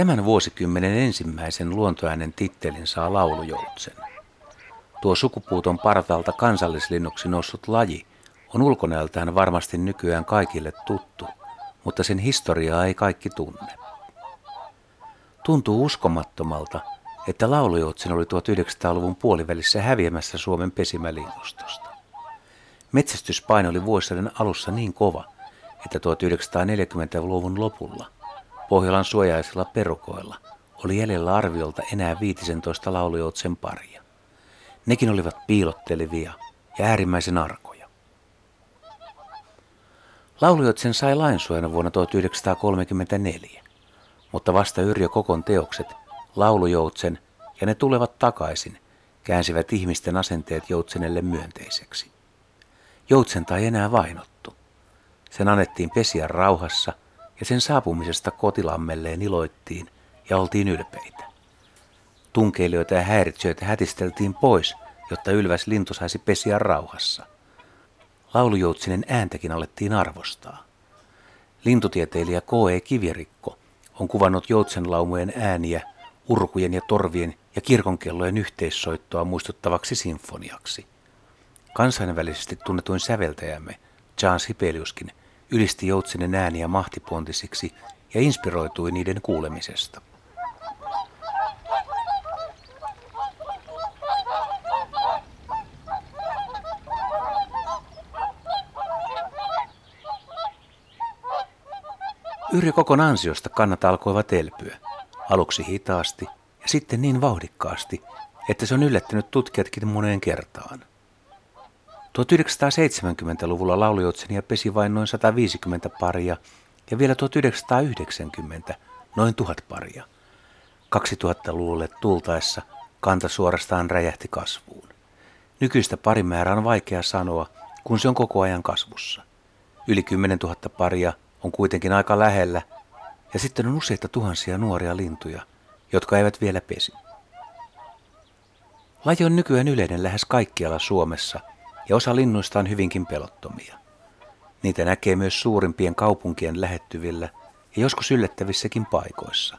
Tämän vuosikymmenen ensimmäisen luontoäänen tittelin saa laulujoutsen. Tuo sukupuuton partalta kansallislinnuksi noussut laji on ulkonäöltään varmasti nykyään kaikille tuttu, mutta sen historiaa ei kaikki tunne. Tuntuu uskomattomalta, että laulujoutsen oli 1900-luvun puolivälissä häviämässä Suomen pesimälinnustosta. Metsästyspaino oli vuosien alussa niin kova, että 1940-luvun lopulla Pohjolan suojaisilla perukoilla oli jäljellä arviolta enää 15 laulujoutsen paria. Nekin olivat piilottelevia ja äärimmäisen arkoja. Laulujoutsen sai lainsuojana vuonna 1934, mutta vasta Yrjö Kokon teokset, Laulujoutsen ja ne tulevat takaisin, käänsivät ihmisten asenteet joutsenelle myönteiseksi. Joutsenta ei enää vainottu. Sen annettiin pesiä rauhassa ja sen saapumisesta kotilammelleen iloittiin ja oltiin ylpeitä. Tunkeilijoita ja häiritsijöitä hätisteltiin pois, jotta ylväs lintu saisi pesiä rauhassa. Laulujoutsinen ääntäkin alettiin arvostaa. Lintutieteilijä K.E. Kivirikko on kuvannut joutsenlaumujen ääniä urkujen ja torvien ja kirkonkellojen yhteissoittoa muistuttavaksi sinfoniaksi. Kansainvälisesti tunnetuin säveltäjämme John Sibeliuskin ylisti joutsenen ääniä mahtipontisiksi ja inspiroitui niiden kuulemisesta. Yrjö Kokon ansiosta kannat alkoivat elpyä, aluksi hitaasti ja sitten niin vauhdikkaasti, että se on yllättänyt tutkijatkin moneen kertaan. 1970-luvulla laulujoutsenia pesi vain noin 150 paria ja vielä 1990 noin tuhat paria. 2000-luvulle tultaessa kanta suorastaan räjähti kasvuun. Nykyistä parimäärää on vaikea sanoa, kun se on koko ajan kasvussa. Yli 10 000 paria on kuitenkin aika lähellä, ja sitten on useita tuhansia nuoria lintuja, jotka eivät vielä pesi. Laji on nykyään yleinen lähes kaikkialla Suomessa – ja osa linnuista on hyvinkin pelottomia. Niitä näkee myös suurimpien kaupunkien lähettyvillä ja joskus yllättävissäkin paikoissa.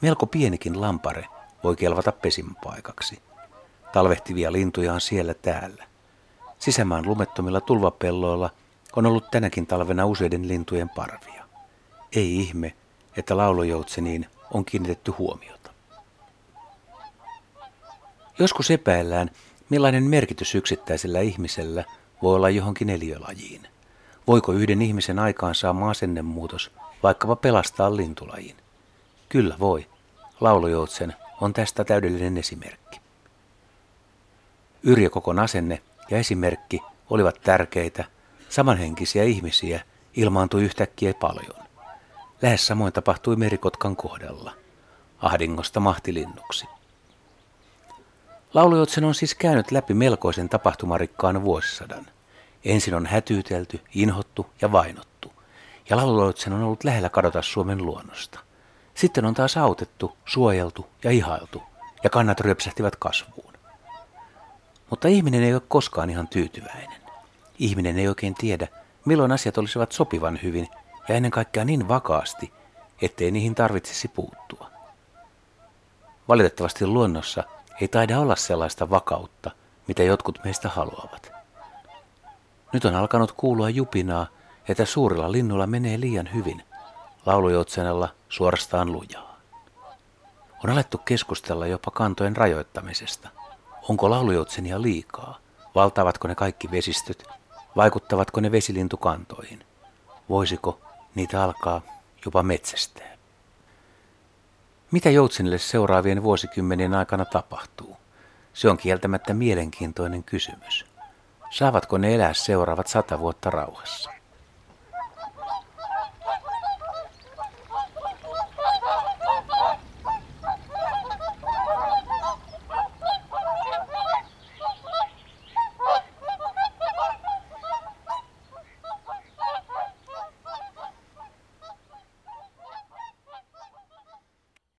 Melko pienikin lampare voi kelvata pesimäpaikaksi. Talvehtivia lintuja on siellä täällä. Sisämaan lumettomilla tulvapelloilla on ollut tänäkin talvena useiden lintujen parvia. Ei ihme, että laulujoutseniin on kiinnitetty huomiota. Joskus epäillään, Millainen merkitys yksittäisellä ihmisellä voi olla johonkin eliölajiin? Voiko yhden ihmisen aikaan saama asennemuutos vaikkapa pelastaa lintulajin? Kyllä voi. Laulujoutsen on tästä täydellinen esimerkki. Yrjö Kokon asenne ja esimerkki olivat tärkeitä, samanhenkisiä ihmisiä ilmaantui yhtäkkiä paljon. Lähes samoin tapahtui merikotkan kohdalla. Ahdingosta mahtilinnuksi. Laulujoutsen on siis käynyt läpi melkoisen tapahtumarikkaan vuosisadan. Ensin on hätyytelty, inhottu ja vainottu. Ja laulujoutsen on ollut lähellä kadota Suomen luonnosta. Sitten on taas autettu, suojeltu ja ihailtu, ja kannat ryöpsähtivät kasvuun. Mutta ihminen ei ole koskaan ihan tyytyväinen. Ihminen ei oikein tiedä, milloin asiat olisivat sopivan hyvin ja ennen kaikkea niin vakaasti, ettei niihin tarvitsisi puuttua. Valitettavasti luonnossa – ei taida olla sellaista vakautta, mitä jotkut meistä haluavat. Nyt on alkanut kuulua jupinaa, että suurilla linnuilla menee liian hyvin, laulujoutsenella suorastaan lujaa. On alettu keskustella jopa kantojen rajoittamisesta. Onko laulujoutsenia liikaa? Valtaavatko ne kaikki vesistöt? Vaikuttavatko ne vesilintukantoihin? Voisiko niitä alkaa jopa metsästää? Mitä joutsenille seuraavien vuosikymmenien aikana tapahtuu? Se on kieltämättä mielenkiintoinen kysymys. Saavatko ne elää seuraavat sata vuotta rauhassa?